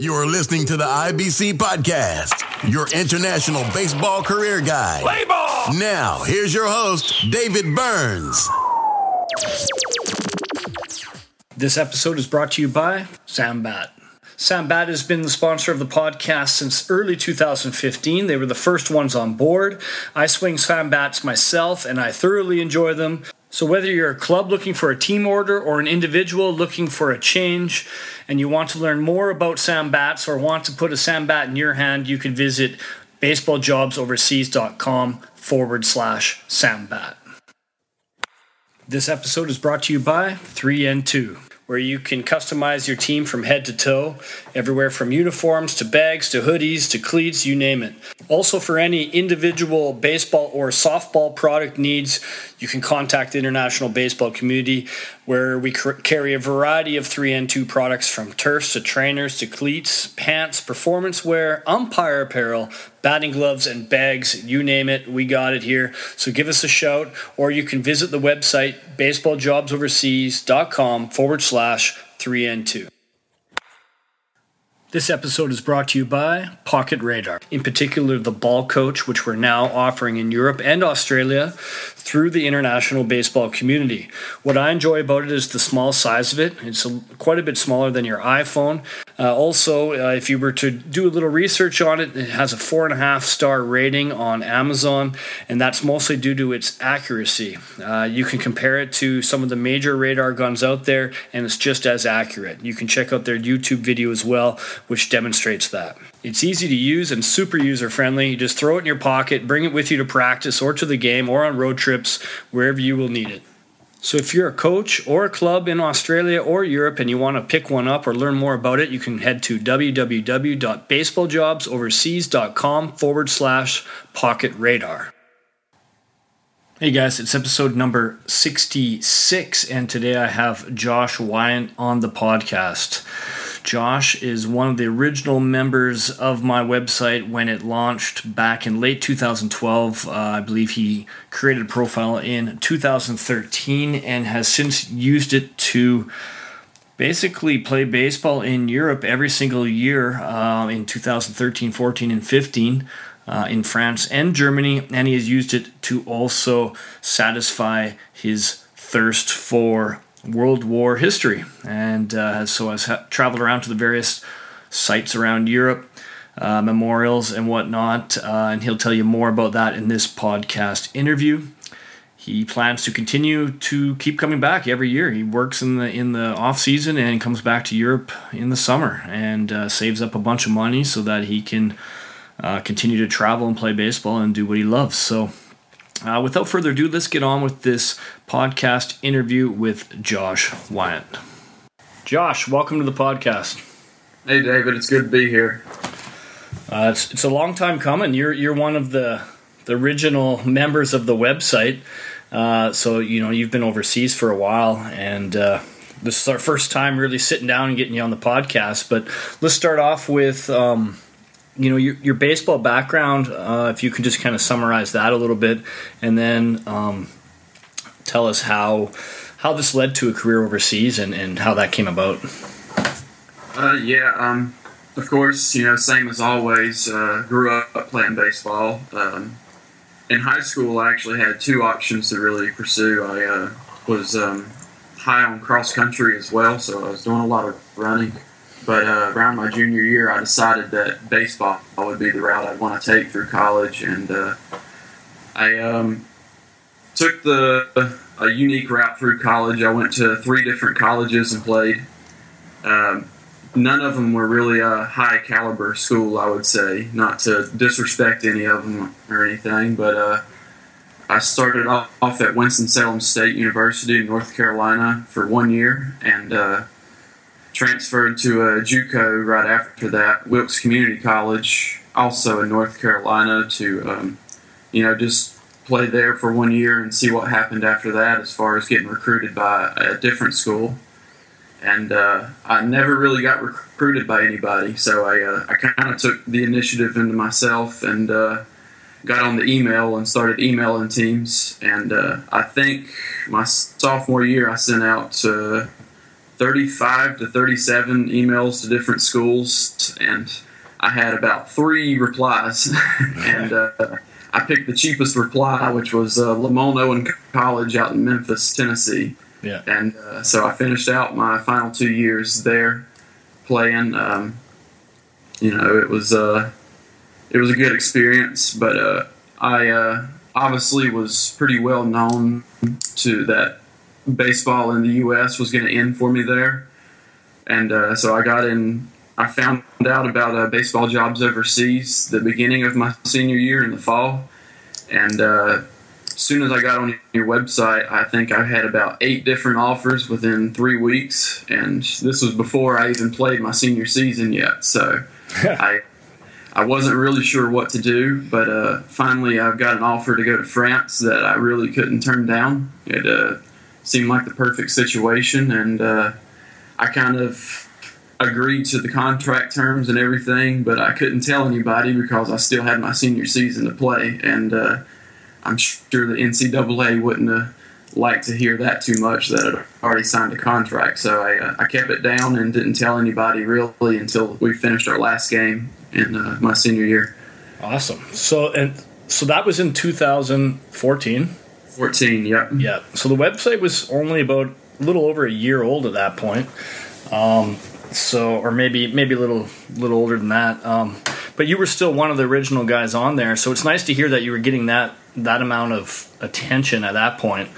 You're listening to the IBC Podcast, your international baseball career guide. Play ball! Now, here's your host, David Burns. This episode is brought to you by Sambat. Sambat has been the sponsor of the podcast since early 2015. They were the first ones on board. I swing Sambats myself and I thoroughly enjoy them. So, whether you're a club looking for a team order or an individual looking for a change, and you want to learn more about Sambats or want to put a Sambat in your hand, you can visit baseballjobsoverseas.com forward slash Sambat. This episode is brought to you by 3N2 where you can customize your team from head to toe, everywhere from uniforms to bags to hoodies to cleats, you name it. Also, for any individual baseball or softball product needs, you can contact the international baseball community where we carry a variety of 3N2 products from turfs to trainers to cleats, pants, performance wear, umpire apparel, batting gloves, and bags. You name it, we got it here. So give us a shout, or you can visit the website baseballjobsoverseas.com forward slash 3N2. This episode is brought to you by Pocket Radar, in particular the ball coach, which we're now offering in Europe and Australia through the international baseball community. What I enjoy about it is the small size of it. It's a, quite a bit smaller than your iPhone. Uh, also, uh, if you were to do a little research on it, it has a four and a half star rating on Amazon, and that's mostly due to its accuracy. Uh, you can compare it to some of the major radar guns out there, and it's just as accurate. You can check out their YouTube video as well, which demonstrates that. It's easy to use and super user friendly. You just throw it in your pocket, bring it with you to practice or to the game or on road trips, wherever you will need it. So, if you're a coach or a club in Australia or Europe and you want to pick one up or learn more about it, you can head to www.baseballjobsoverseas.com forward slash pocket radar. Hey guys, it's episode number 66, and today I have Josh Wyant on the podcast. Josh is one of the original members of my website when it launched back in late 2012. Uh, I believe he created a profile in 2013 and has since used it to basically play baseball in Europe every single year uh, in 2013, 14, and 15. Uh, in France and Germany, and he has used it to also satisfy his thirst for World War history. And uh, so I've ha- traveled around to the various sites around Europe, uh, memorials, and whatnot. Uh, and he'll tell you more about that in this podcast interview. He plans to continue to keep coming back every year. He works in the in the off season and comes back to Europe in the summer and uh, saves up a bunch of money so that he can uh, continue to travel and play baseball and do what he loves. So uh, without further ado, let's get on with this podcast interview with Josh Wyant. Josh, welcome to the podcast. Hey, David, it's good to be here. Uh, it's, it's a long time coming. You're you're one of the the original members of the website. Uh, so you know you've been overseas for a while, and uh, this is our first time really sitting down and getting you on the podcast. But let's start off with um, you know your, your baseball background uh, if you can just kind of summarize that a little bit and then um, tell us how how this led to a career overseas and, and how that came about. Uh, yeah um, of course you know same as always uh, grew up playing baseball. Um, in high school i actually had two options to really pursue. I uh, was um, high on cross country as well so i was doing a lot of running but uh, around my junior year, I decided that baseball would be the route I'd want to take through college, and uh, I um, took the a unique route through college. I went to three different colleges and played. Um, none of them were really a high caliber school, I would say. Not to disrespect any of them or anything, but uh, I started off at Winston Salem State University in North Carolina for one year, and uh, transferred to a JUCO right after that, Wilkes Community College, also in North Carolina, to um, you know just play there for one year and see what happened after that, as far as getting recruited by a different school. And uh, I never really got recruited by anybody, so I uh, I kind of took the initiative into myself and uh, got on the email and started emailing teams. And uh, I think my sophomore year, I sent out 35 to 37 emails to different schools, and I had about three replies. and uh, I picked the cheapest reply, which was uh, LeMoyne-Owen College out in Memphis, Tennessee. Yeah. And uh, so I finished out my final two years there playing. Um, you know, it was uh, it was a good experience, but uh, I uh, obviously was pretty well known to that baseball in the U.S. was going to end for me there, and uh, so I got in. I found out about uh, baseball jobs overseas the beginning of my senior year in the fall, and uh, as soon as I got on your website, I think I had about eight different offers within three weeks, and this was before I even played my senior season yet. So I I wasn't really sure what to do, but uh, finally I've got an offer to go to France that I really couldn't turn down. It uh, seemed like the perfect situation, and uh, I kind of agreed to the contract terms and everything, but I couldn't tell anybody because I still had my senior season to play, and uh, I'm sure the NCAA wouldn't have liked to hear that too much that I'd already signed a contract. So I, uh, I kept it down and didn't tell anybody really until we finished our last game in uh, my senior year. Awesome. So and so that was in 2014. 14, yep. Yeah. So the website was only about a little over a year old at that point. Um, so or maybe maybe a little little older than that. Um, but you were still one of the original guys on there. So it's nice to hear that you were getting that that amount of attention at that point.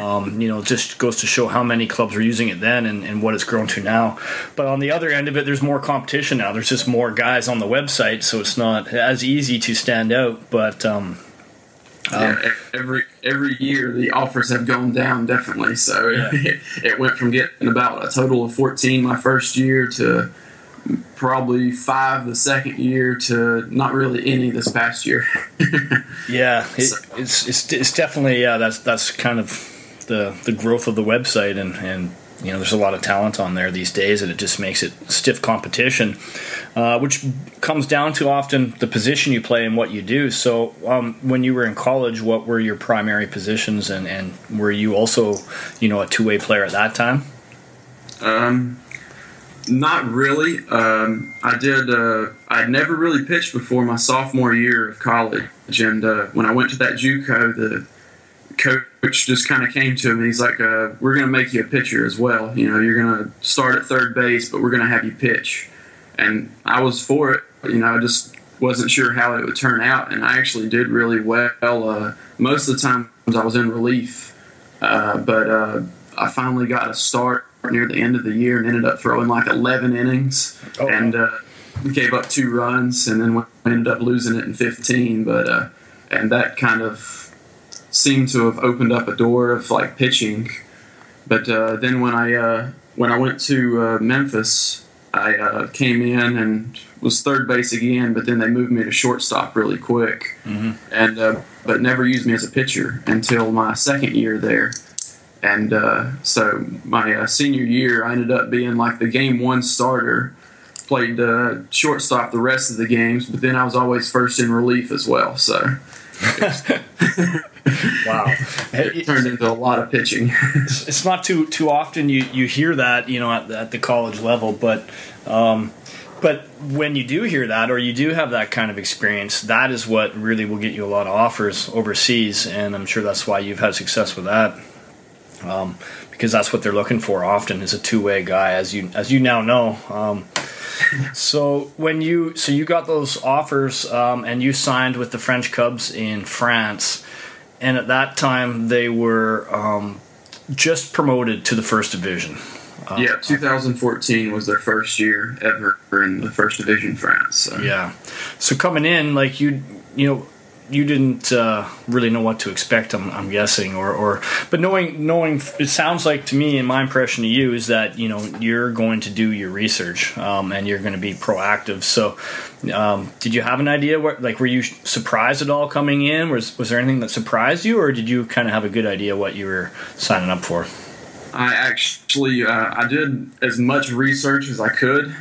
Um, you know, just goes to show how many clubs were using it then and, and, what it's grown to now. But on the other end of it, there's more competition now. There's just more guys on the website, so it's not as easy to stand out. But um, um, yeah, every every year the offers have gone down definitely. So yeah. it, it went from getting about a total of 14 my first year to probably five the second year to not really any this past year. yeah, it, so. it's, it's it's definitely yeah. That's that's kind of the the growth of the website and and you know there's a lot of talent on there these days and it just makes it stiff competition uh, which comes down to often the position you play and what you do. So um, when you were in college what were your primary positions and, and were you also you know a two-way player at that time? Um, not really. Um, i did uh, i'd never really pitched before my sophomore year of college and uh, when i went to that juco the coach just kind of came to him and he's like, uh, "We're going to make you a pitcher as well. You know, you're going to start at third base, but we're going to have you pitch." And I was for it. You know, I just wasn't sure how it would turn out, and I actually did really well. Uh, most of the times I was in relief, uh, but uh, I finally got a start near the end of the year and ended up throwing like 11 innings oh. and uh, we gave up two runs, and then we ended up losing it in 15. But uh, and that kind of seemed to have opened up a door of like pitching. But uh, then when I uh, when I went to uh, Memphis, I uh, came in and was third base again. But then they moved me to shortstop really quick, mm-hmm. and uh, but never used me as a pitcher until my second year there. And uh, so my senior year, I ended up being like the game one starter. Played shortstop the rest of the games, but then I was always first in relief as well. So wow, it turned into a lot of pitching. it's not too too often you you hear that you know at, at the college level, but. Um, but when you do hear that, or you do have that kind of experience, that is what really will get you a lot of offers overseas, and I'm sure that's why you've had success with that. Um, because that's what they're looking for often is a two-way guy, as you as you now know. Um, so when you so you got those offers um, and you signed with the French Cubs in France, and at that time they were um, just promoted to the first division. Uh, yeah, 2014 was their first year ever in the first division France. So. Yeah, so coming in like you you know you didn't uh, really know what to expect. I'm, I'm, guessing, or, or but knowing knowing it sounds like to me, and my impression to you is that you know you're going to do your research um, and you're going to be proactive. So, um, did you have an idea? Like were you surprised at all coming in? Was was there anything that surprised you, or did you kind of have a good idea what you were signing up for? I actually uh, I did as much research as I could,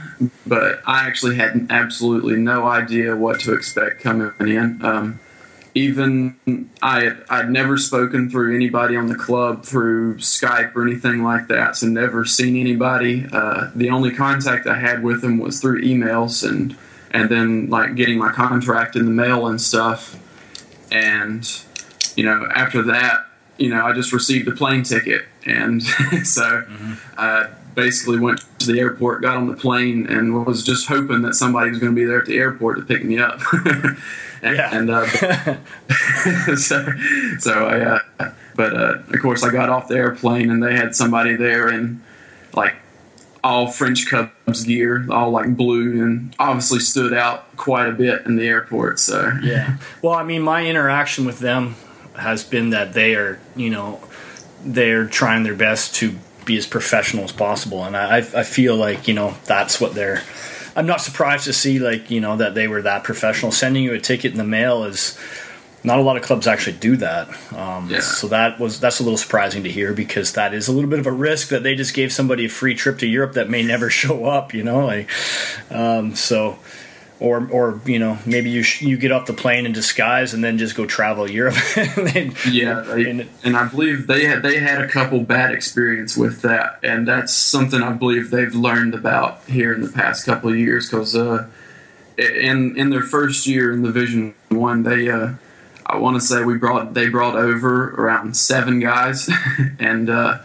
but I actually had absolutely no idea what to expect coming in. Um, even I I'd never spoken through anybody on the club through Skype or anything like that, so never seen anybody. Uh, the only contact I had with them was through emails and and then like getting my contract in the mail and stuff. And you know, after that, you know, I just received a plane ticket, and so mm-hmm. I basically went to the airport, got on the plane, and was just hoping that somebody was going to be there at the airport to pick me up. yeah. And uh, so, so I, uh, but uh, of course, I got off the airplane, and they had somebody there, and like all French Cubs gear, all like blue, and obviously stood out quite a bit in the airport. So yeah, well, I mean, my interaction with them has been that they are, you know, they're trying their best to be as professional as possible, and I, I feel like you know that's what they're. I'm not surprised to see like you know that they were that professional. Sending you a ticket in the mail is not a lot of clubs actually do that. Um, yeah. So that was that's a little surprising to hear because that is a little bit of a risk that they just gave somebody a free trip to Europe that may never show up. You know, like um, so or or you know maybe you sh- you get off the plane in disguise and then just go travel Europe. yeah, they, and I believe they had they had a couple bad experience with that, and that's something I believe they've learned about here in the past couple of years because uh, in in their first year in Division One, they uh, I want to say we brought they brought over around seven guys, and uh,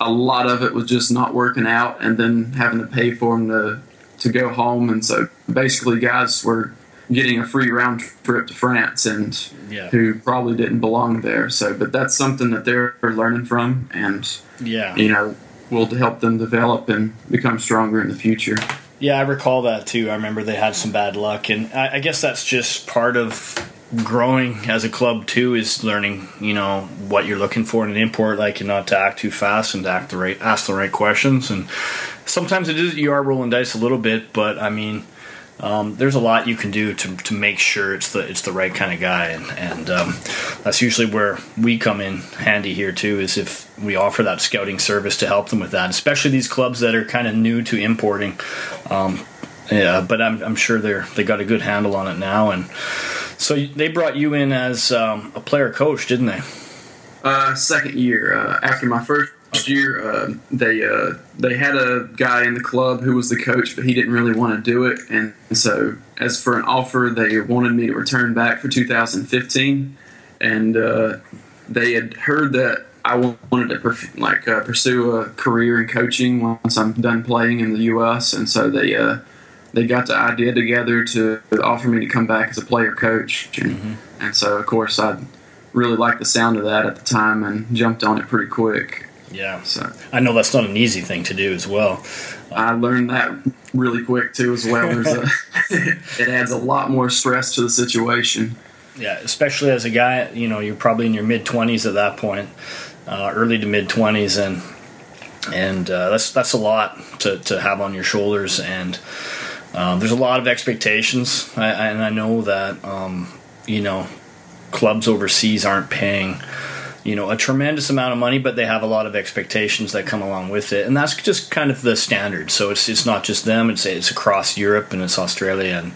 a lot of it was just not working out, and then having to pay for them to to go home, and so basically, guys were getting a free round trip to France and yeah. who probably didn't belong there. So, but that's something that they're learning from, and yeah, you know, will help them develop and become stronger in the future. Yeah, I recall that too. I remember they had some bad luck, and I, I guess that's just part of growing as a club too. Is learning, you know, what you're looking for in an import, like and not to act too fast and to act the right, ask the right questions, and sometimes it is you are rolling dice a little bit, but I mean, um, there's a lot you can do to, to make sure it's the it's the right kind of guy, and and um, that's usually where we come in handy here too. Is if we offer that scouting service to help them with that, especially these clubs that are kind of new to importing. Um, yeah, but I'm I'm sure they're they got a good handle on it now, and so they brought you in as um, a player coach, didn't they? Uh, second year uh, after my first year, uh, they uh, they had a guy in the club who was the coach, but he didn't really want to do it, and so as for an offer, they wanted me to return back for 2015, and uh, they had heard that I wanted to perf- like uh, pursue a career in coaching once I'm done playing in the U.S., and so they uh, they got the idea together to offer me to come back as a player coach, and, mm-hmm. and so of course I really liked the sound of that at the time and jumped on it pretty quick. Yeah. So I know that's not an easy thing to do as well. I learned that really quick too as well. A, it adds a lot more stress to the situation. Yeah, especially as a guy, you know, you're probably in your mid 20s at that point, uh, early to mid 20s, and and uh, that's that's a lot to, to have on your shoulders, and um, there's a lot of expectations, I, and I know that um, you know clubs overseas aren't paying you know a tremendous amount of money, but they have a lot of expectations that come along with it, and that's just kind of the standard. So it's it's not just them; it's it's across Europe and it's Australia, and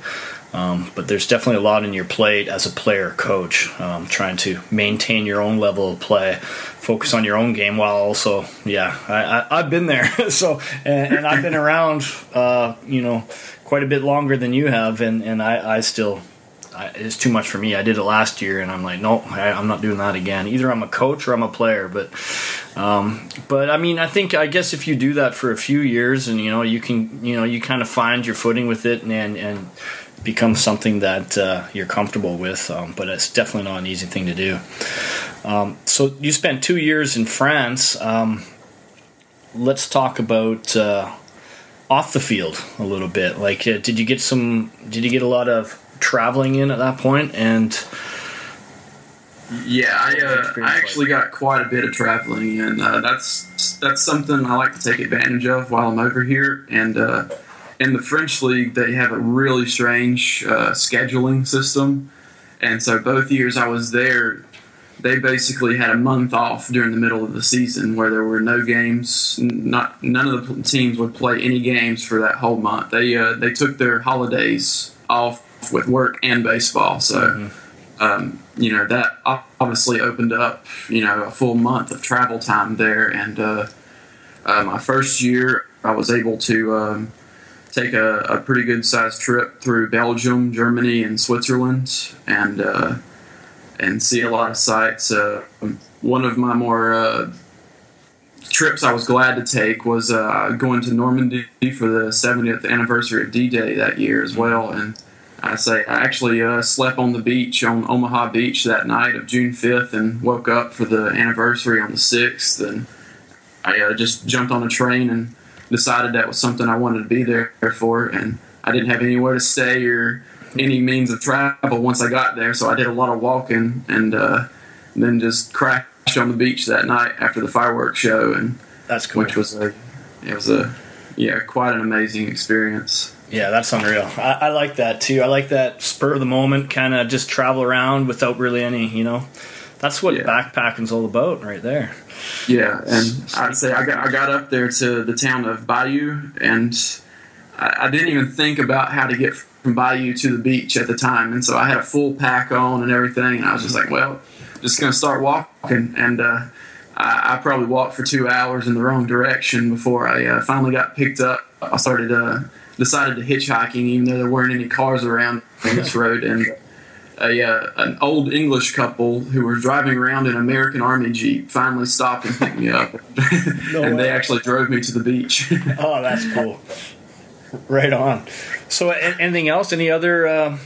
um, but there's definitely a lot in your plate as a player coach, um, trying to maintain your own level of play, focus on your own game while also, yeah, I, have been there, so and, and, I've been around, uh, you know, quite a bit longer than you have, and and I, I still I, it's too much for me. I did it last year, and I'm like, nope, I, am not doing that again. Either I'm a coach or I'm a player. But, um, but I mean, I think I guess if you do that for a few years, and you know, you can, you know, you kind of find your footing with it, and and, and become something that uh, you're comfortable with. Um, but it's definitely not an easy thing to do. Um, so you spent two years in France. Um, let's talk about. Uh, off the field a little bit like uh, did you get some did you get a lot of traveling in at that point, and yeah, I uh, I actually like? got quite a bit of traveling, and uh, that's that's something I like to take advantage of while I'm over here. And uh, in the French league, they have a really strange uh, scheduling system, and so both years I was there, they basically had a month off during the middle of the season where there were no games. Not none of the teams would play any games for that whole month. They uh, they took their holidays off with work and baseball. So mm-hmm. um, you know that obviously opened up you know a full month of travel time there. And uh, uh, my first year, I was able to um, take a, a, pretty good sized trip through Belgium, Germany, and Switzerland, and uh, and see a lot of sites. Uh, one of my more uh, trips I was glad to take was uh, going to Normandy for the 70th anniversary of D-Day that year as well, and I say I actually uh, slept on the beach on Omaha Beach that night of June 5th and woke up for the anniversary on the 6th. And I uh, just jumped on a train and decided that was something I wanted to be there for. And I didn't have anywhere to stay or any means of travel once I got there. So I did a lot of walking and uh, then just crashed on the beach that night after the fireworks show. And that's cool. Which was a, it was a, yeah, quite an amazing experience. Yeah, that's unreal. I, I, like that too. I like that spur of the moment kind of just travel around without really any, you know. That's what yeah. backpacking's all about, right there. Yeah, and I'd say I got I got up there to the town of Bayeux, and I, I didn't even think about how to get from Bayeux to the beach at the time, and so I had a full pack on and everything, and I was just like, well, just gonna start walking, and uh, I, I, probably walked for two hours in the wrong direction before I uh, finally got picked up. I started uh, decided to hitchhiking, even though there weren't any cars around on this road. And a, uh, an old English couple who were driving around in an American Army Jeep finally stopped and picked me up. no and way. they actually drove me to the beach. oh, that's cool. Right on. So, anything else? Any other uh,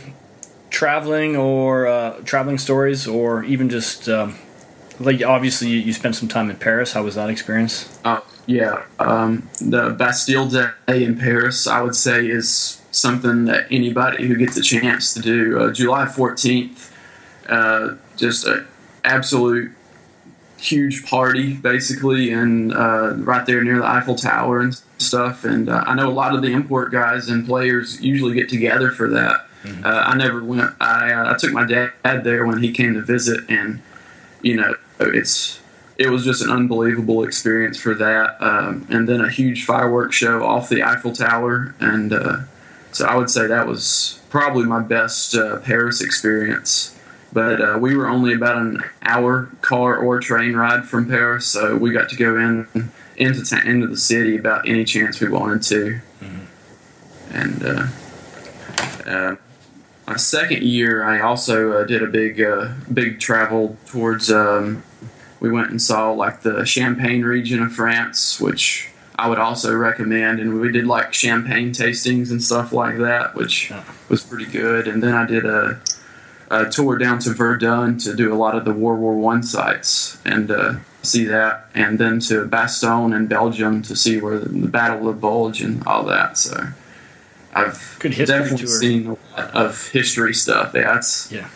traveling or uh, traveling stories, or even just um, like obviously you spent some time in Paris? How was that experience? Oh, yeah, um, the Bastille Day in Paris, I would say, is something that anybody who gets a chance to do. Uh, July 14th, uh, just an absolute huge party, basically, and uh, right there near the Eiffel Tower and stuff. And uh, I know a lot of the import guys and players usually get together for that. Mm-hmm. Uh, I never went. I, uh, I took my dad there when he came to visit, and you know, it's it was just an unbelievable experience for that. Um, and then a huge fireworks show off the Eiffel Tower. And uh, so I would say that was probably my best uh, Paris experience. But uh, we were only about an hour car or train ride from Paris, so we got to go in into ta- into the city about any chance we wanted to. Mm-hmm. And uh, uh, my second year, I also uh, did a big big travel towards. Um, we went and saw like the Champagne region of France, which I would also recommend. And we did like champagne tastings and stuff like that, which was pretty good. And then I did a, a tour down to Verdun to do a lot of the World War One sites and uh, see that, and then to Bastogne in Belgium to see where the, the Battle of Bulge and all that. So I've definitely tour. seen a lot of history stuff. Yeah, that's yeah.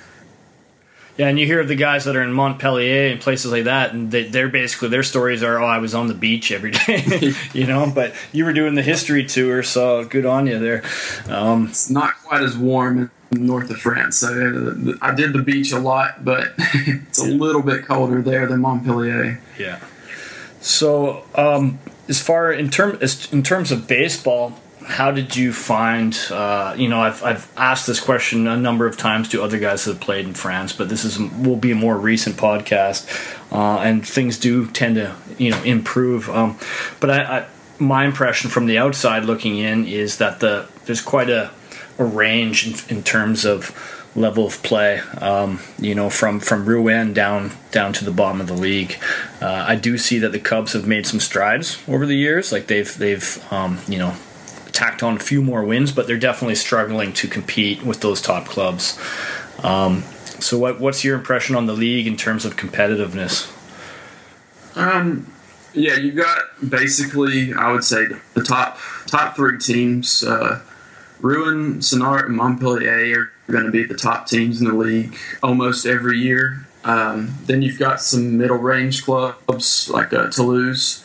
Yeah, and you hear of the guys that are in Montpellier and places like that, and they, are basically their stories are, "Oh, I was on the beach every day," you know. But you were doing the history tour, so good on you there. Um, it's not quite as warm in north of France, so I did the beach a lot, but it's a little bit colder there than Montpellier. Yeah. So, um, as far in term in terms of baseball, how did you find? Uh, you know, I've I've asked this question a number of times to other guys that have played in France, but this is will be a more recent podcast, uh, and things do tend to you know improve. Um, but I, I, my impression from the outside looking in is that the there's quite a, a range in, in terms of level of play. Um, you know, from from Rouen down down to the bottom of the league. Uh, I do see that the Cubs have made some strides over the years. Like they've they've um, you know tacked on a few more wins, but they're definitely struggling to compete with those top clubs. Um, so, what, what's your impression on the league in terms of competitiveness? Um, yeah, you got basically, I would say, the top top three teams. Uh, Rouen, Sénart, and Montpellier are going to be the top teams in the league almost every year. Um, then you've got some middle range clubs like uh, Toulouse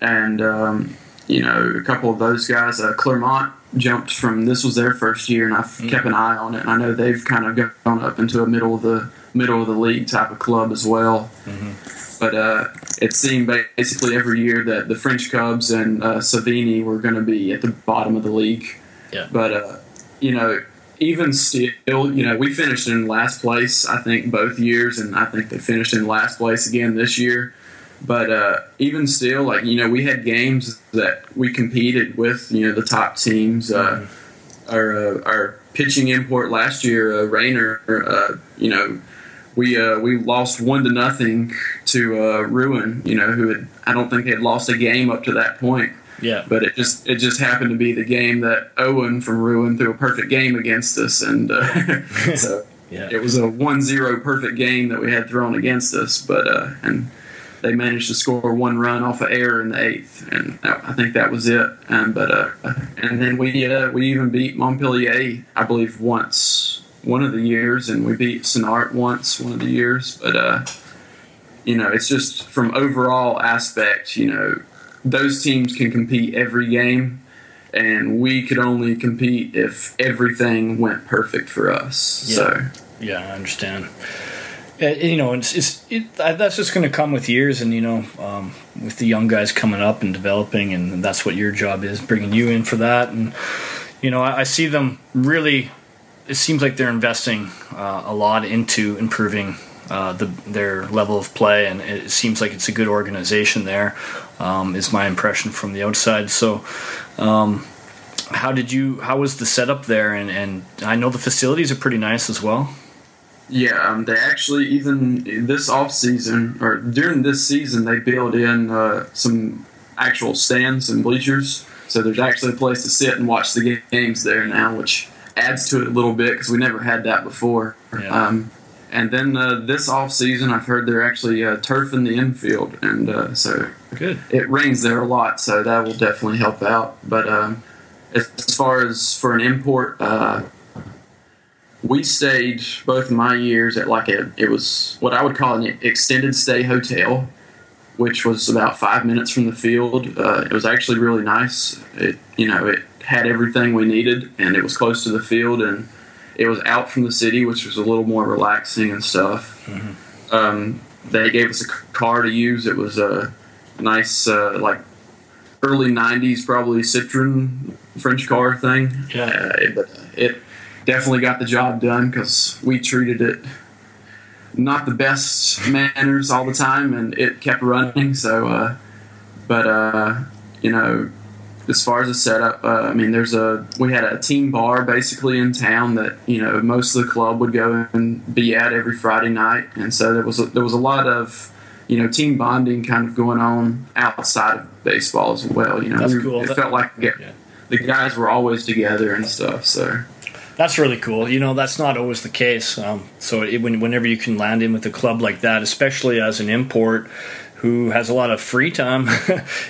and um, you know, a couple of those guys. Uh, Clermont jumped from this was their first year, and I've mm-hmm. kept an eye on it. And I know they've kind of gone up into a middle of the middle of the league type of club as well. Mm-hmm. But uh, it seemed basically every year that the French Cubs and uh, Savigny were going to be at the bottom of the league. Yeah. But uh, you know, even still, you know, we finished in last place, I think, both years, and I think they finished in last place again this year. But uh, even still, like, you know, we had games that we competed with, you know, the top teams. Uh, our, uh, our pitching import last year, uh, Rayner, uh, you know, we uh, we lost one to nothing to uh, Rouen. You know, who had I don't think had lost a game up to that point. Yeah. But it just it just happened to be the game that Owen from Rouen threw a perfect game against us, and uh, so Yeah. it was a 1-0 perfect game that we had thrown against us. But uh, and they managed to score one run off of error in the eighth, and I think that was it. And but uh, and then we uh, we even beat Montpellier, I believe, once one of the years, and we beat Sénart once one of the years. But uh, you know, it's just from overall aspect, you know, those teams can compete every game. And we could only compete if everything went perfect for us. Yeah. So, Yeah, I understand. Uh, you know, it's, it's it, that's just going to come with years, and you know, um, with the young guys coming up and developing, and that's what your job is, bringing you in for that. And you know, I, I see them really. It seems like they're investing uh, a lot into improving uh, the, their level of play, and it seems like it's a good organization. There um, is my impression from the outside. So. Um, how did you? How was the setup there? And, and I know the facilities are pretty nice as well. Yeah, um, they actually even this off season or during this season they built in uh, some actual stands and bleachers, so there's actually a place to sit and watch the games there now, which adds to it a little bit because we never had that before. Yeah. Um, and then uh, this off season, I've heard they're actually uh, turfing the infield, and uh, so Good. it rains there a lot, so that will definitely help out. But um, as as far as for an import, uh, we stayed both my years at like a it was what I would call an extended stay hotel, which was about five minutes from the field. Uh, it was actually really nice. It you know it had everything we needed, and it was close to the field, and it was out from the city, which was a little more relaxing and stuff. Um, they gave us a car to use. It was a nice uh, like early '90s probably Citroen French car thing. Yeah. Uh, it, but it definitely got the job done because we treated it not the best manners all the time, and it kept running. So, uh, but uh, you know, as far as the setup, uh, I mean, there's a we had a team bar basically in town that you know most of the club would go and be at every Friday night, and so there was a, there was a lot of you know team bonding kind of going on outside of baseball as well. You know, That's cool. It That- felt like Yeah. the guys were always together and stuff. So. That's really cool. You know, that's not always the case. Um, so it, when, whenever you can land in with a club like that, especially as an import who has a lot of free time,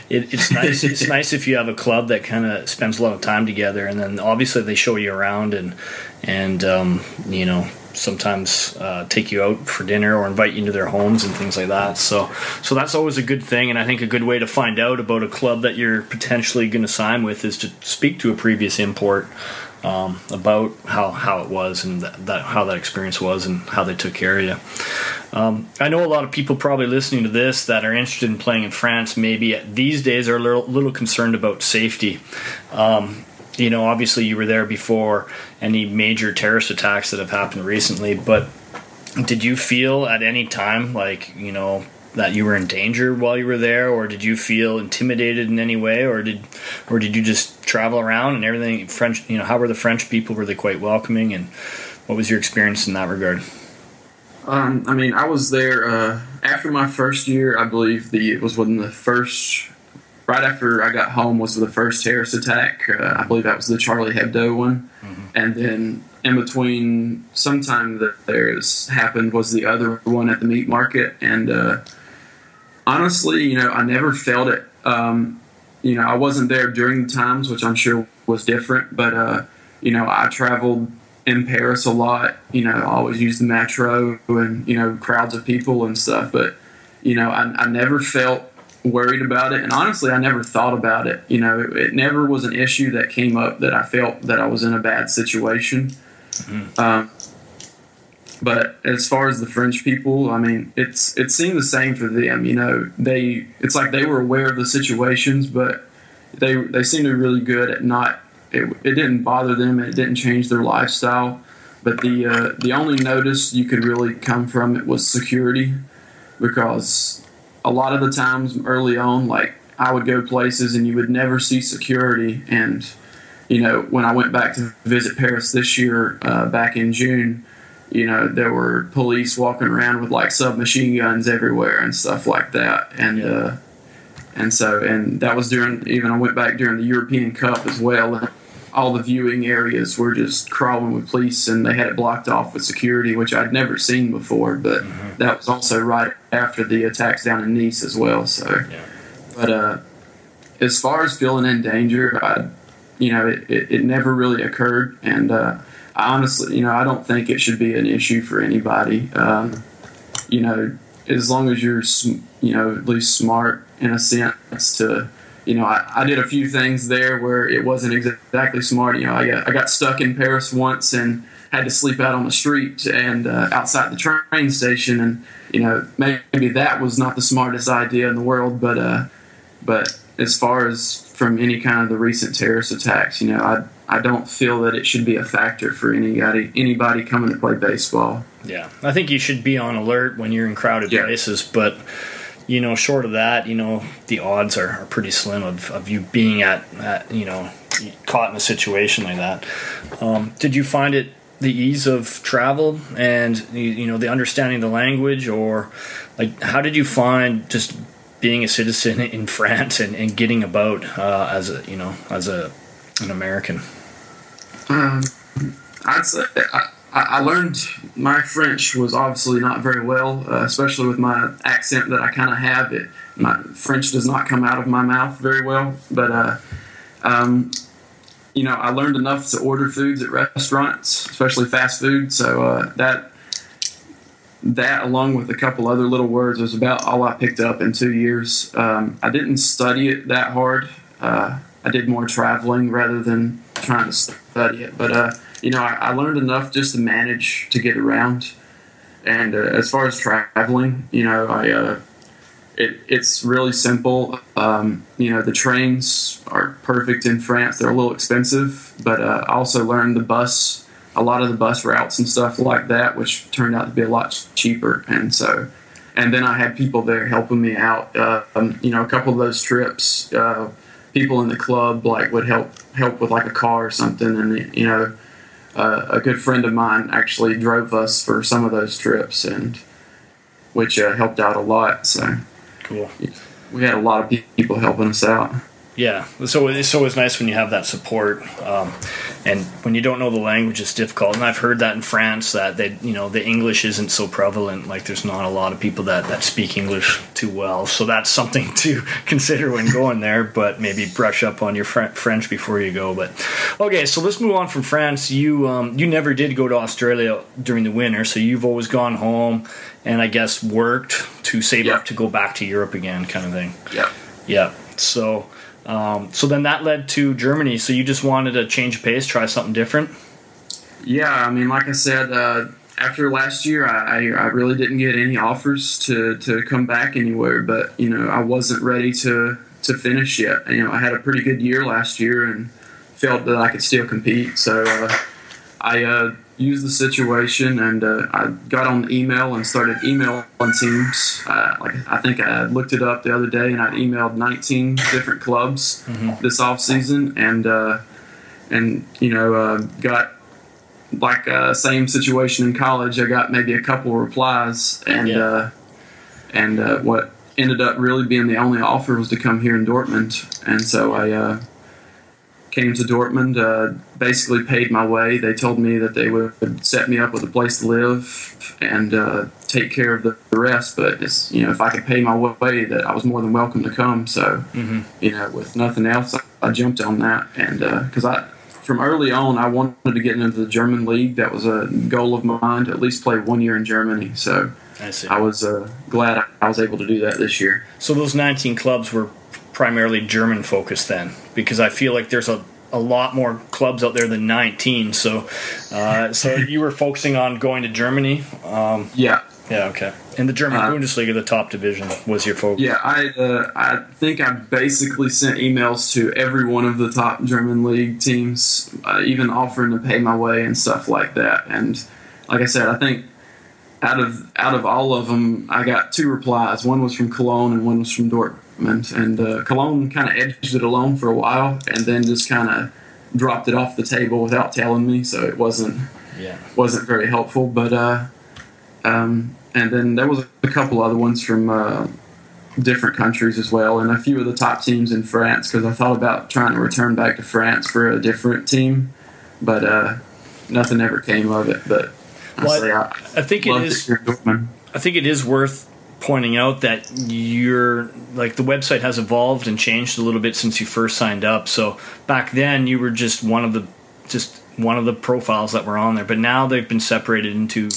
it, it's nice. it's nice if you have a club that kind of spends a lot of time together, and then obviously they show you around and and um, you know sometimes uh, take you out for dinner or invite you into their homes and things like that. So so that's always a good thing, and I think a good way to find out about a club that you're potentially going to sign with is to speak to a previous import um, about how, how it was and that, that how that experience was and how they took care of you. Um, I know a lot of people probably listening to this that are interested in playing in France. Maybe these days are a little, little concerned about safety. Um, you know, obviously you were there before any major terrorist attacks that have happened recently, but did you feel at any time like you know that you were in danger while you were there or did you feel intimidated in any way or did or did you just travel around and everything french you know how were the french people were they quite welcoming and what was your experience in that regard Um, I mean, I was there uh, after my first year. I believe the it was when the first, right after I got home, was the first terrorist attack. Uh, I believe that was the Charlie Hebdo one, and then in between, sometime that there's happened was the other one at the meat market. And uh, honestly, you know, I never felt it. Um, you know, I wasn't there during the times, which I'm sure was different, but uh, you know, I traveled in Paris a lot. You know, I always used the metro and you know crowds of people and stuff. But you know, I, I never felt worried about it, and honestly, I never thought about it. You know, it, it never was an issue that came up that I felt that I was in a bad situation. Um, but as far as the French people, I mean, it's it seemed the same for them. You know, they it's like they were aware of the situations, but they they seemed to be really good at not it, it didn't bother them. It didn't change their lifestyle. But the uh, the only notice you could really come from it was security, because a lot of the times early on, like I would go places and you would never see security. And you know, when I went back to visit Paris this year, uh, back in June, you know, there were police walking around with like submachine guns everywhere and stuff like that. And Yeah. uh, and so and that was during even I went back during the European Cup as well. And all the viewing areas were just crawling with police, and they had it blocked off with security, which I'd never seen before. But that was also right after the attacks down in Nice as well. So, Yeah. but uh, as far as feeling in danger, I, you know, it, it, it never really occurred, and uh, honestly, you know, I don't think it should be an issue for anybody. Um, you know, as long as you're, you know, at least smart in a sense to, you know, I, I did a few things there where it wasn't exactly smart. You know, I got, I got stuck in Paris once and had to sleep out on the street and uh, outside the train station, and you know, maybe that was not the smartest idea in the world, but uh, but as far as from any kind of the recent terrorist attacks, you know, I I don't feel that it should be a factor for anybody anybody coming to play baseball. Yeah, I think you should be on alert when you're in crowded Yeah. places, but you know, short of that, you know, the odds are, are pretty slim of, of you being at, at you know caught in a situation like that. Um, did you find it the ease of travel and you, you know the understanding of the language, or like how did you find just being a citizen in France and, and getting about uh, as a you know as a an American? Um, I'd say I, I learned my French was obviously not very well, uh, especially with my accent that I kind of have. It my French does not come out of my mouth very well, but uh, um, you know I learned enough to order foods at restaurants, especially fast food. So uh, that that along with a couple other little words was about all I picked up in two years. Um, I didn't study it that hard. Uh, I did more traveling rather than trying to study it. But uh, you know, I, I learned enough just to manage to get around. And uh, as far as traveling, you know, I uh, it, it's really simple. Um, you know, the trains are perfect in France. They're a little expensive, but uh, I also learned the bus, a lot of the bus routes and stuff like that, which turned out to be a lot cheaper. And so, and then I had people there helping me out. Um, you know, a couple of those trips, uh, people in the club like would help help with like a car or something, and you know, uh, a good friend of mine actually drove us for some of those trips, and which uh, helped out a lot. So Cool. we had a lot of people helping us out. Yeah, so it's always nice when you have that support, um, and when you don't know the language, it's difficult. And I've heard that in France that they, you know, the English isn't so prevalent. Like there's not a lot of people that that speak English too well. So that's something to consider when going there. But maybe brush up on your Fr- French before you go. But okay, so let's move on from France. You um, you never did go to Australia during the winter, so you've always gone home and I guess worked to save Yeah. up to go back to Europe again, kind of thing. Yeah. Yeah. So, um, so then that led to Germany. So you just wanted to change pace, try something different. Yeah, I mean, like I said, uh, after last year, I, I, I really didn't get any offers to, to come back anywhere. But you know, I wasn't ready to to finish yet. You know, I had a pretty good year last year and felt that I could still compete. So uh, I uh, used the situation and uh, I got on email and started emailing teams. Uh, like I think I looked it up the other day and I'd emailed 19 different clubs this off season and uh, and you know uh, got like uh, same situation in college. I got maybe a couple replies, and Yeah. uh, and uh, what ended up really being the only offer was to come here in Dortmund, and so I uh, came to Dortmund. Uh, basically, paid my way. They told me that they would set me up with a place to live and uh, take care of the, rest. But it's you know if I could pay my way, that I was more than welcome to come. So you know, with nothing else, I, I jumped on that, and because I from early on, I wanted to get into the German league. That was a goal of mine to at least play one year in Germany. So I see. I was uh, glad I was able to do that this year. So those 19 clubs were primarily German focused then, because I feel like there's a a lot more clubs out there than 19. So, uh, so you were focusing on going to Germany. Um, Yeah, Yeah, okay. In the German Uh, Bundesliga, the top division was your focus. Yeah, I uh, I think I basically sent emails to every one of the top German league teams, uh, even offering to pay my way and stuff like that. And like I said, I think out of out of all of them, I got two replies. One was from Cologne and one was from Dortmund. And uh, Cologne kind of edged it along for a while, and then just kind of dropped it off the table without telling me. So it wasn't Yeah. wasn't very helpful. But uh, um, and then there was a couple other ones from uh, different countries as well, and a few of the top teams in France because I thought about trying to return back to France for a different team, but uh, nothing ever came of it. But I Well, say I, I think it is. here in Dortmund. I think it is worth pointing out that you're like the website has evolved and changed a little bit since you first signed up. So back then you were just one of the just one of the profiles that were on there, but now they've been separated into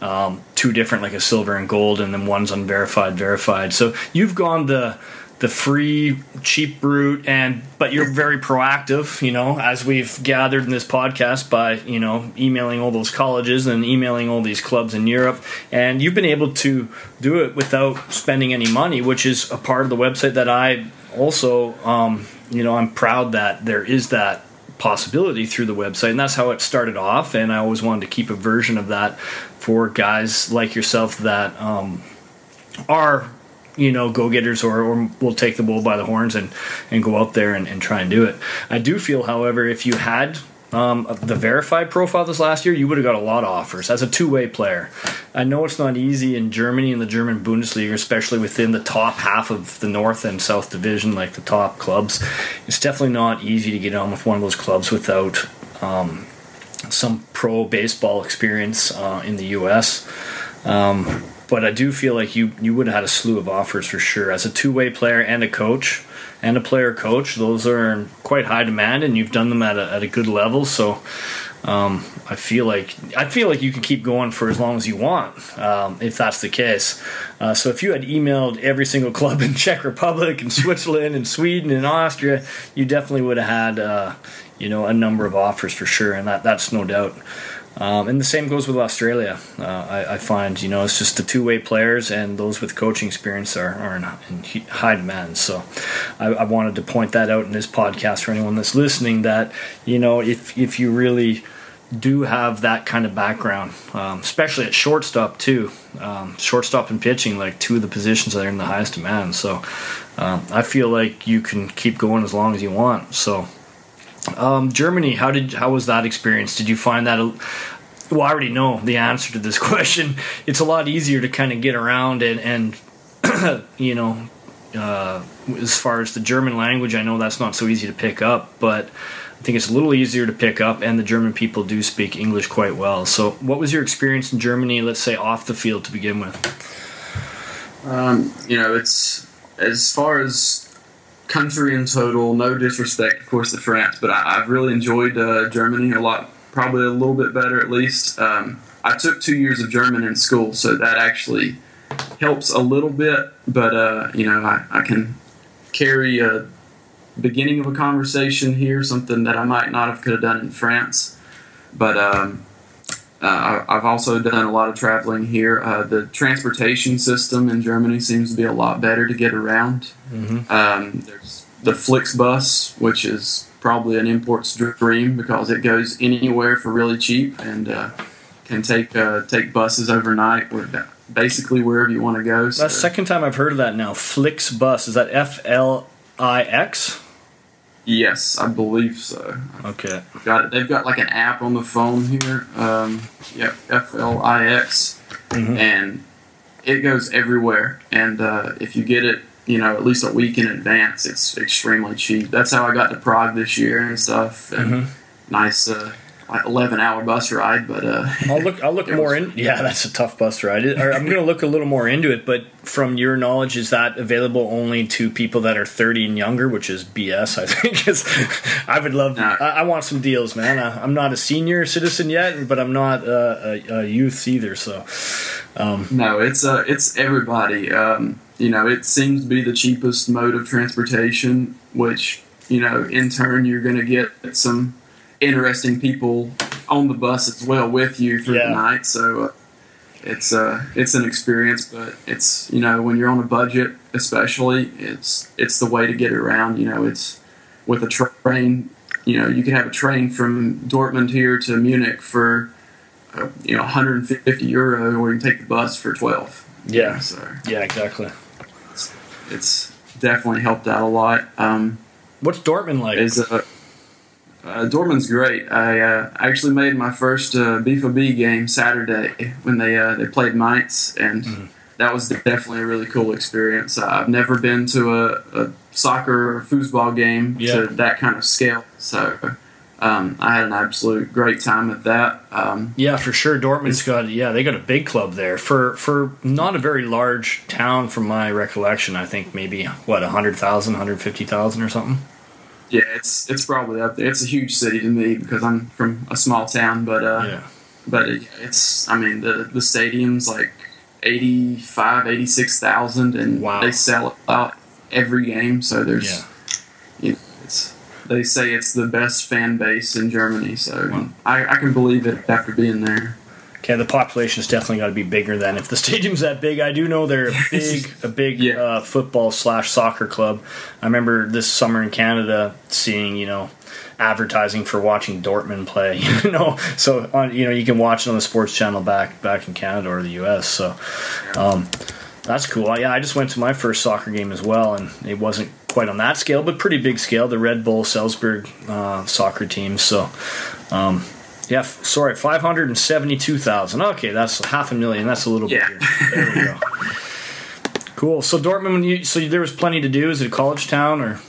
um, two different, like a silver and gold, and then one's unverified, verified. So you've gone the the free cheap route and but you're very proactive you know as we've gathered in this podcast by you know emailing all those colleges and emailing all these clubs in Europe. And you've been able to do it without spending any money which is a part of the website that I also um, you know I'm proud that there is that possibility through the website. And that's how it started off. And I always wanted to keep a version of that for guys like yourself that um, are you know go-getters or, or will take the bull by the horns and, and go out there and, and try and do it. I do feel however if you had um, the verified profile this last year you would have got a lot of offers. As a two-way player i know it's not easy in germany in the german bundesliga especially within the top half of the north and south division like the top clubs. It's definitely not easy to get on with one of those clubs without um, some pro baseball experience uh, in the us um, but I do feel like you you would have had a slew of offers for sure as a two way player and a coach and a player coach. Those are in quite high demand, and you've done them at a, at a good level. So um, I feel like I feel like you can keep going for as long as you want um, if that's the case. Uh, so if you had emailed every single club in Czech Republic and Switzerland and Sweden and Austria, you definitely would have had uh, you know a number of offers for sure, and that that's no doubt. Um, and the same goes with Australia. Uh, I, I, find you know it's just the two-way players and those with coaching experience are, are in, in, high demand. So I, I, wanted to point that out in this podcast for anyone that's listening that you know if if you really do have that kind of background, um, especially at shortstop too, um, shortstop and pitching, like two of the positions that are in the highest demand. So uh, I feel like you can keep going as long as you want. So. Um, Germany, how did how was that experience? Did you find that? A, well, I already know the answer to this question. It's a lot easier to kind of get around and and you know, uh, as far as the German language, I know that's not so easy to pick up, but I think it's a little easier to pick up, and the German people do speak English quite well. So, what was your experience in Germany? Let's say off the field to begin with. Um, you know, it's as far as country in total. No disrespect, of course, to France, but I, have really enjoyed uh, Germany a lot. Probably a little bit better, at least. Um, I took two years of German in school, so that actually helps a little bit. But uh, you know, I, I, can carry a beginning of a conversation here, something that I might not have could have done in France. But um, uh, I've also done a lot of traveling here. Uh, the transportation system in Germany seems to be a lot better to get around. Mm-hmm. Um, there's the Flixbus, which is probably an import's dream because it goes anywhere for really cheap and uh, can take uh, take buses overnight, basically wherever you want to go. So. That's the second time I've heard of that now. Flixbus is that F L I X? Yes, I believe so. Okay. Got it. They've got like an app on the phone here. Um, yep, F L I X, mm-hmm. and it goes everywhere. And uh, if you get it, you know, at least a week in advance, it's extremely cheap. That's how I got to Prague this year and stuff. And mm-hmm. nice, uh, eleven hour bus ride. But uh, I'll look. I'll look more in. Yeah, that's a tough bus ride. I'm going to look a little more into it. But from your knowledge, is that available only to people that are 30 and younger, which is BS? I think. is. I would love. No. I, I, want some deals, man. I, am not a senior citizen yet, but I'm not uh, a, a, youth either. So. Um, no, it's uh, it's everybody. Um, you know, it seems to be the cheapest mode of transportation, which you know, in turn, you're going to get some interesting people on the bus as well with you through Yeah. the night. So, uh, it's uh it's an experience, but it's you know when you're on a budget, especially it's it's the way to get around. You know, it's with a train. You know, you can have a train from Dortmund here to Munich for uh, you know 150 euro, or you can take the bus for 12. Yeah. So Yeah, exactly. it's, it's definitely helped out a lot. Um, What's Dortmund like? is uh, uh, Dortmund's great. I uh, actually made my first uh, BVB game Saturday when they uh, they played Mainz, and Mm-hmm. that was definitely a really cool experience. I've never been to a, a soccer or foosball game Yeah. to that kind of scale, so um, I had an absolute great time at that. Um, Yeah, for sure. Dortmund's got yeah, they got a big club there for for not a very large town from my recollection. I think maybe what 100,000, 150,000 or something. Yeah, it's it's probably up there. It's a huge city to me because I'm from a small town, but uh, Yeah. but it, it's I mean the the stadium's like 85 86,000 and Wow. they sell it out every game so there's Yeah. you know, it's they say it's the best fan base in Germany so Wow. I, I can believe it after being there Okay, the population population's definitely got to be bigger than if the stadium's that big. I do know they're a big, a big Yeah. uh, football slash soccer club. I remember this summer in Canada seeing you know advertising for watching Dortmund play. You know, so on you know you can watch it on the sports channel back back in Canada or the U.S. So um, that's cool. Yeah, I just went to my first soccer game as well, and it wasn't quite on that scale, but pretty big scale. The Red Bull Salzburg uh, soccer team. So. Um, yeah, f- sorry, five hundred and seventy-two thousand. Okay, that's half a million. That's a little bit. Yeah. bigger. There we go. Cool. So Dortmund, when you so there was plenty to do. Is it a college town or?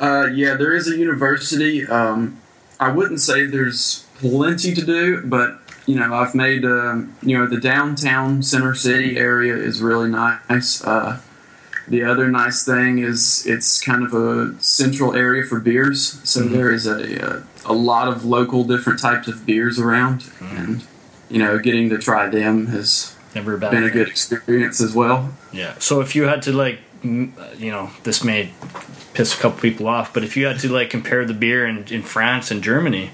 uh, yeah there is a university um, I wouldn't say there's plenty to do but you know I've made um, you know the downtown center city area is really nice uh, The other nice thing is it's kind of a central area for beers, so there is a, a a lot of local different types of beers around, and you know, getting to try them has Never been a good experience as well. Yeah. So if you had to like, uh, you know, this may piss a couple people off, but if you had to like compare the beer in, in France and Germany,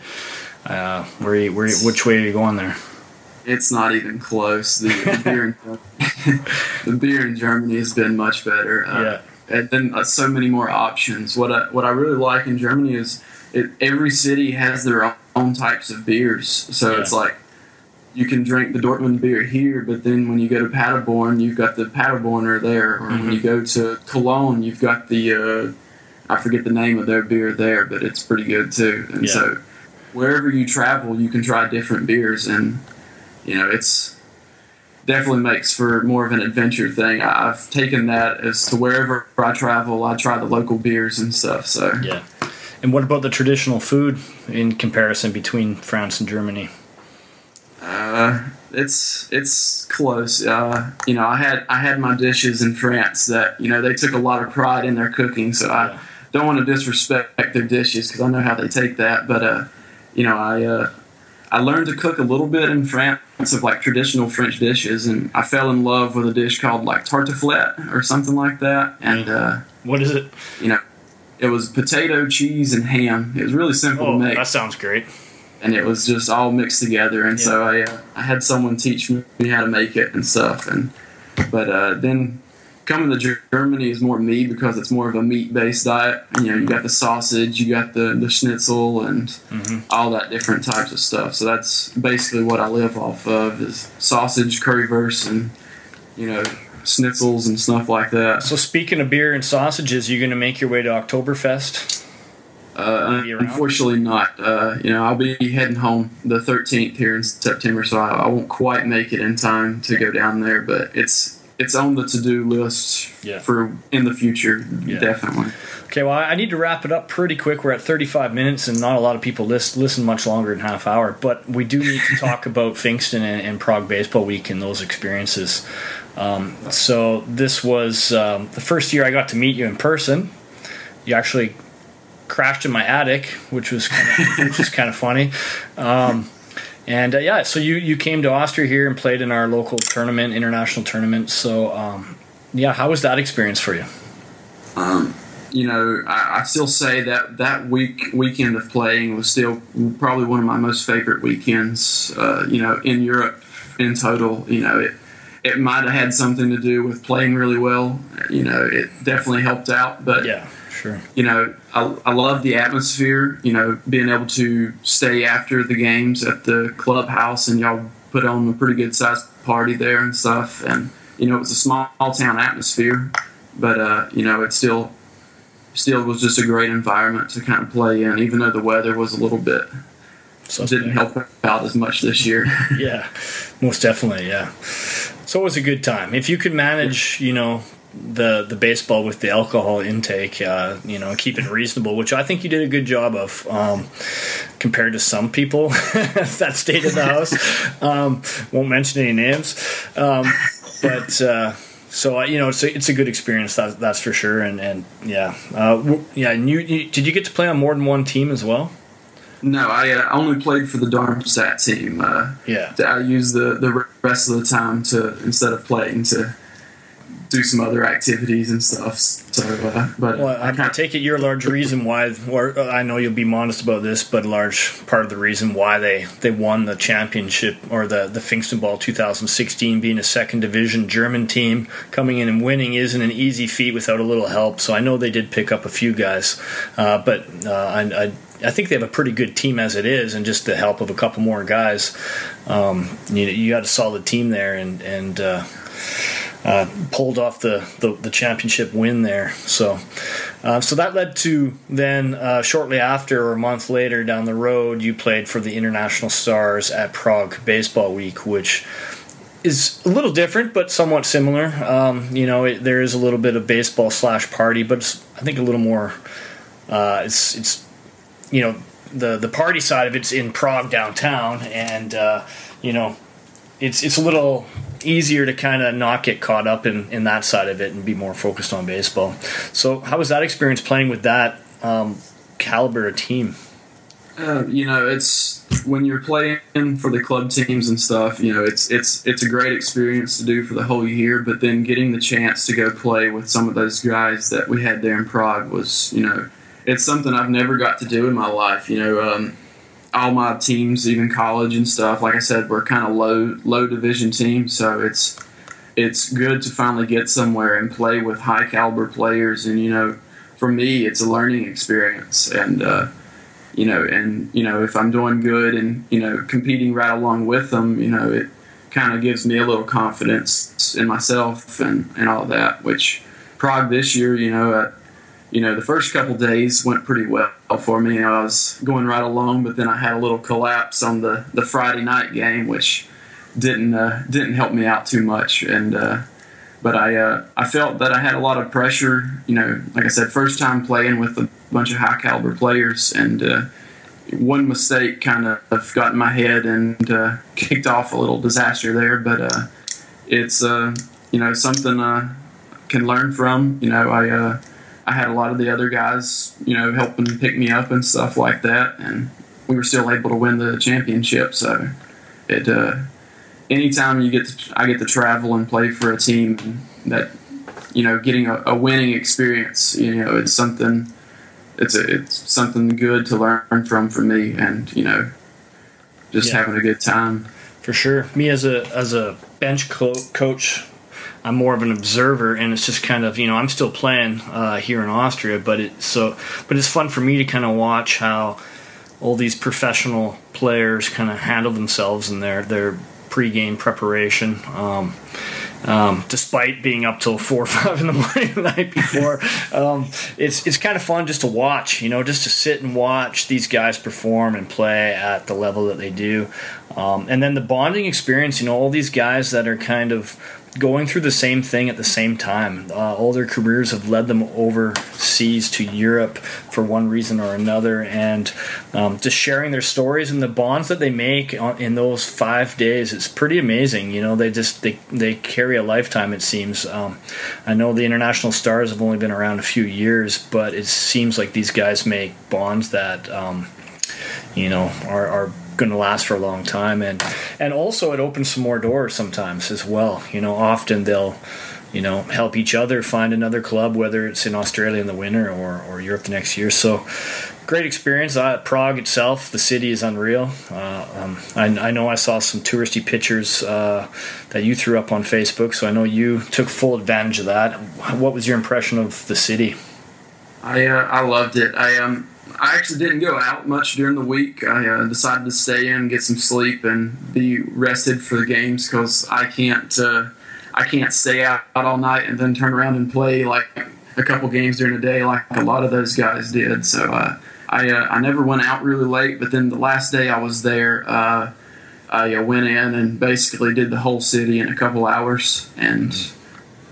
uh, where you, where you, which way are you going there? It's not even close. The, the beer in the beer in Germany has been much better. Uh, Yeah. and then uh, so many more options. What I, what I really like in Germany is it, every city has their own types of beers. So Yeah. it's like you can drink the Dortmund beer here, but then when you go to Paderborn, you've got the Paderborner there, or when you go to Cologne, you've got the uh, I forget the name of their beer there, but it's pretty good too. And Yeah. so wherever you travel, you can try different beers, and you know it's definitely makes for more of an adventure thing. I've taken that as to wherever I travel, I try the local beers and stuff. So Yeah. And what about the traditional food in comparison between France and Germany? uh, it's it's close. Uh, you know, I had I had my dishes in France that you know they took a lot of pride in their cooking, so Yeah. I don't want to disrespect their dishes because I know how they take that. But uh, you know, I uh, I learned to cook a little bit in France of like traditional French dishes, and I fell in love with a dish called like tartiflette or something like that. And uh, What is it? you know, it was potato, cheese, and ham. It was really simple Oh, to make, that sounds great. and it was just all mixed together. And so I uh, I had someone teach me how to make it and stuff. And but uh, then coming to Germany is more meat because it's more of a meat based diet. You know, you got the sausage, you got the the schnitzel, and Mm-hmm. all that different types of stuff. So that's basically what I live off of is sausage, currywurst, and you know schnitzels and stuff like that. So speaking of beer and sausages, you going to make your way to Oktoberfest? Uh, unfortunately, not. Uh, you know, I'll be heading home the 13th here in September, so I, I won't quite make it in time to go down there. But it's it's on the to do list Yeah. for in the future, Yeah. definitely. Okay, well, I need to wrap it up pretty quick. We're at 35 minutes, and not a lot of people list, listen much longer than half hour. But we do need to talk about Finkston and, and Prague Baseball Week and those experiences. Um, so this was um, the first year I got to meet you in person. You actually crashed in my attic, which was kind of, which was kind of funny. Um, and uh, yeah, so you you came to Austria here and played in our local tournament, international tournament. So um, yeah, how was that experience for you? Um, you know, I, I still say that that week weekend of playing was still probably one of my most favorite weekends. Uh, you know, in Europe in total. You know, it it might have had something to do with playing really well. You know, it definitely helped out. But yeah, sure. You know, I, I love the atmosphere. You know, being able to stay after the games at the clubhouse and y'all put on a pretty good sized party there and stuff. And you know, it was a small town atmosphere, but uh, you know, it still still was just a great environment to kind of play in, even though the weather was a little bit Suspect. didn't help out as much this year. yeah, most definitely. Yeah. So it was a good time. If you could manage, you know, the the baseball with the alcohol intake, uh, you know, keep it reasonable, which I think you did a good job of um, compared to some people that stayed in the house. Um, won't mention any names, um, but. Uh, so uh, you know, it's a, it's a good experience. That, that's for sure. And and yeah, uh, yeah. And you, you, did you get to play on more than one team as well? No, I uh, only played for the Darmstadt team. Uh, yeah, I used the the rest of the time to instead of playing to do some other activities and stuff. So, uh, but well, I, I take it you're a large reason why, or I know you'll be modest about this, but a large part of the reason why they, they won the championship or the the Pfingstenball 2016 being a second division German team coming in and winning isn't an easy feat without a little help. So I know they did pick up a few guys, uh, but uh, I, I I think they have a pretty good team as it is, and just the help of a couple more guys, um, you you got a solid team there, and and uh, uh, pulled off the, the, the championship win there. So uh, so that led to then uh, shortly after or a month later down the road, you played for the International Stars at Prague Baseball Week, which is a little different but somewhat similar. Um, you know, it, there is a little bit of baseball slash party, but I think a little more. Uh, it's it's you know the the party side of it's in Prague downtown, and uh, you know it's it's a little easier to kind of not get caught up in, in that side of it and be more focused on baseball. So, how was that experience playing with that um, caliber of team? Uh, you know, it's when you're playing for the club teams and stuff. You know, it's it's it's a great experience to do for the whole year. But then getting the chance to go play with some of those guys that we had there in Prague was, you know, it's something I've never got to do in my life. You know, um, all my teams, even college and stuff, like I said, we're kind of low low division teams, so it's it's good to finally get somewhere and play with high caliber players. And you know, for me, it's a learning experience, and uh, you know, and you know, if I'm doing good and you know competing right along with them, you know, it kind of gives me a little confidence in myself and and all that. Which Prague this year, you know. You know, the first couple days went pretty well for me. I was going right along, but then I had a little collapse on the, the Friday night game, which didn't uh, didn't help me out too much. And uh, but I uh, I felt that I had a lot of pressure. You know, like I said, first time playing with a bunch of high caliber players, and uh, one mistake kind of got in my head and uh, kicked off a little disaster there. But uh, it's you know something I can learn from. You know, I I had a lot of the other guys, you know, helping pick me up and stuff like that, and we were still able to win the championship. So it, uh, anytime you get, to, I get to travel and play for a team that, you know, getting a, a winning experience, you know, it's something, it's a, it's something good to learn from for me, and you know, just yeah. having a good time. For sure, me as a as a bench co- coach I'm more of an observer, and it's just kind of you know I'm still playing uh, here in Austria, but it so but it's fun for me to kind of watch how all these professional players kind of handle themselves in their their pregame preparation. Um, um, despite being up till four or five in the morning the night before. Um, it's it's kind of fun just to watch, you know, just to sit and watch these guys perform and play at the level that they do, um, and then the bonding experience. You know, all these guys that are kind of going through the same thing at the same time. Uh, all their careers have led them overseas to Europe for one reason or another, and um, just sharing their stories and the bonds that they make in those five days. It's pretty amazing. You know, they just they they carry a lifetime. It seems. Um, I know the international stars have only been around a few years, but it seems like these guys make bonds that. Um, you know, are, are going to last for a long time and and also it opens some more doors sometimes as well you know often they'll you know help each other find another club whether it's in australia in the winter or, or europe the next year so great experience. Uh, Prague itself, the city is unreal. Uh, um, I, I, know I saw some touristy pictures uh, that you threw up on Facebook, so I know you took full advantage of that. What was your impression of the city? I uh, I loved it. I um I actually didn't go out much during the week. I uh, decided to stay in, get some sleep, and be rested for the games because I can't uh, I can't stay out all night and then turn around and play like a couple games during the day like a lot of those guys did. So uh, I uh, I never went out really late, but then the last day I was there, uh, I uh, went in and basically did the whole city in a couple hours, and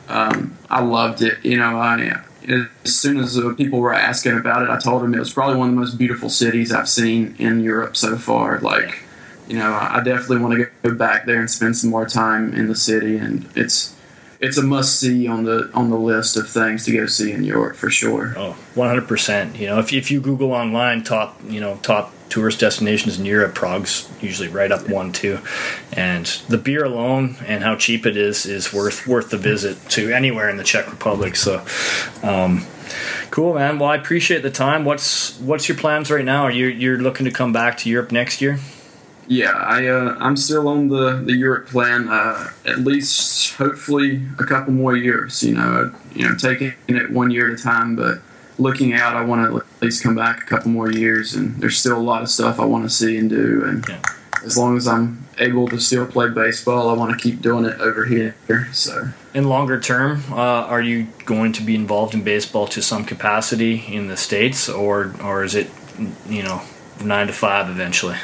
um, I loved it. You know, I as soon as uh, people were asking about it, I told them it was probably one of the most beautiful cities I've seen in Europe so far. Like, you know, I definitely want to go back there and spend some more time in the city, and it's it's a must see on the on the list of things to go see in Europe for sure. Oh, 100%. You know, if, if you Google online top, you know, top tourist destinations in Europe, Prague's usually right up one too. And the beer alone and how cheap it is is worth worth the visit to anywhere in the Czech Republic. So, um, cool, man. Well, I appreciate the time. What's what's your plans right now? Are you you're looking to come back to Europe next year? Yeah, I uh, I'm still on the the Europe plan. Uh, at least, hopefully, a couple more years. You know, you know, taking it one year at a time, but looking out, I want to at least come back a couple more years, and there's still a lot of stuff I want to see and do. And yeah. as long as I'm able to still play baseball, I want to keep doing it over here. So, in longer term, uh, are you going to be involved in baseball to some capacity in the states, or or is it, you know, nine to five eventually?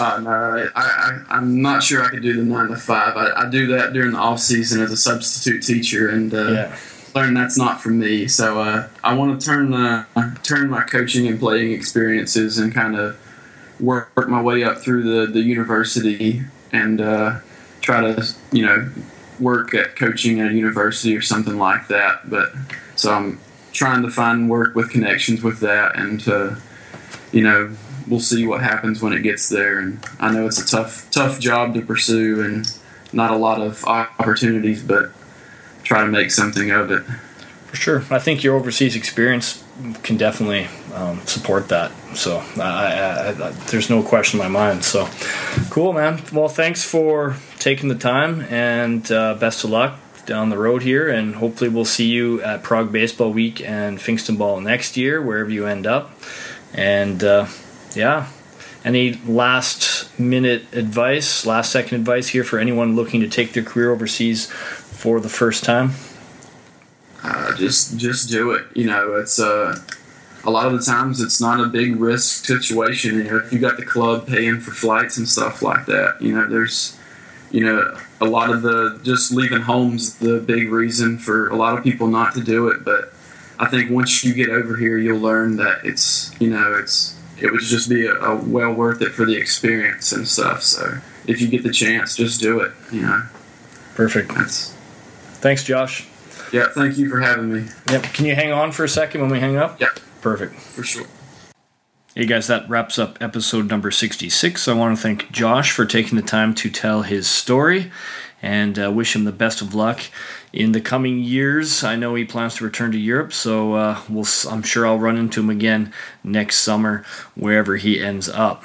Uh, no, I, am not sure I could do the nine to five. I, I, do that during the off season as a substitute teacher, and uh, yeah learned that's not for me. So uh, I want to turn uh, turn my coaching and playing experiences and kind of work, work, my way up through the, the university and uh, try to you know work at coaching at a university or something like that. But so I'm trying to find work with connections with that and uh, you know we'll see what happens when it gets there. And I know it's a tough tough job to pursue and not a lot of opportunities, but try to make something of it. For sure, I think your overseas experience can definitely um, support that. So I, I, I, there's no question in my mind. So cool, man. Well, thanks for taking the time, and uh, best of luck down the road here. And hopefully, we'll see you at Prague Baseball Week and Fingston Ball next year, wherever you end up. And uh, yeah, any last minute advice, last second advice here for anyone looking to take their career overseas for the first time? Uh, just just do it. You know, it's uh, a lot of the times it's not a big risk situation. You know, if you got the club paying for flights and stuff like that, you know, there's you know a lot of the just leaving home's the big reason for a lot of people not to do it. But I think once you get over here, you'll learn that it's you know it's it would just be a, a well worth it for the experience and stuff. So if you get the chance, just do it. You know. Perfect. That's Thanks, Josh. Yeah, thank you for having me. Yep. Can you hang on for a second when we hang up? Yeah. Perfect. For sure. Hey guys, that wraps up episode number 66. I want to thank Josh for taking the time to tell his story and uh, wish him the best of luck in the coming years. I know he plans to return to Europe, so uh, we'll, I'm sure I'll run into him again next summer wherever he ends up.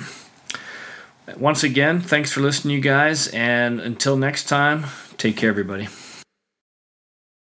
Once again, thanks for listening, you guys, and until next time, take care, everybody.